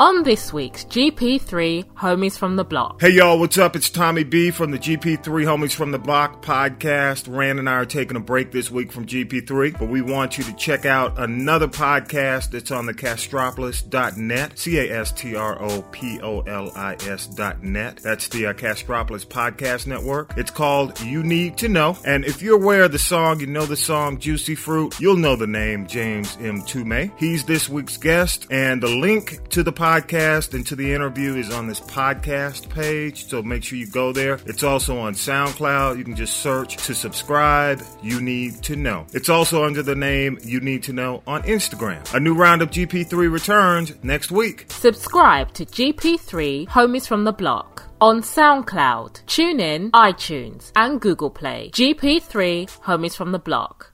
On this week's GP3 Homies from the Block. Hey y'all, what's up? It's Tommy B from the GP3 Homies from the Block podcast. Ran and I are taking a break this week from GP3, but we want you to check out another podcast that's on the castropolis.net, C-A-S-T-R-O-P-O-L-I-S.net. That's the uh, Castropolis Podcast Network. It's called You Need to Know. And if you're aware of the song, you know the song Juicy Fruit, you'll know the name James Mtume. He's this week's guest, and the link to the podcast and to the interview is on this podcast page. So make sure you go there. It's also on SoundCloud. You can just search to subscribe. You need to know. It's also under the name You Need to Know on Instagram. A new round of GP3 returns next week. Subscribe to GP3 Homies from the Block on SoundCloud, TuneIn, iTunes, and Google Play. GP3 Homies from the Block.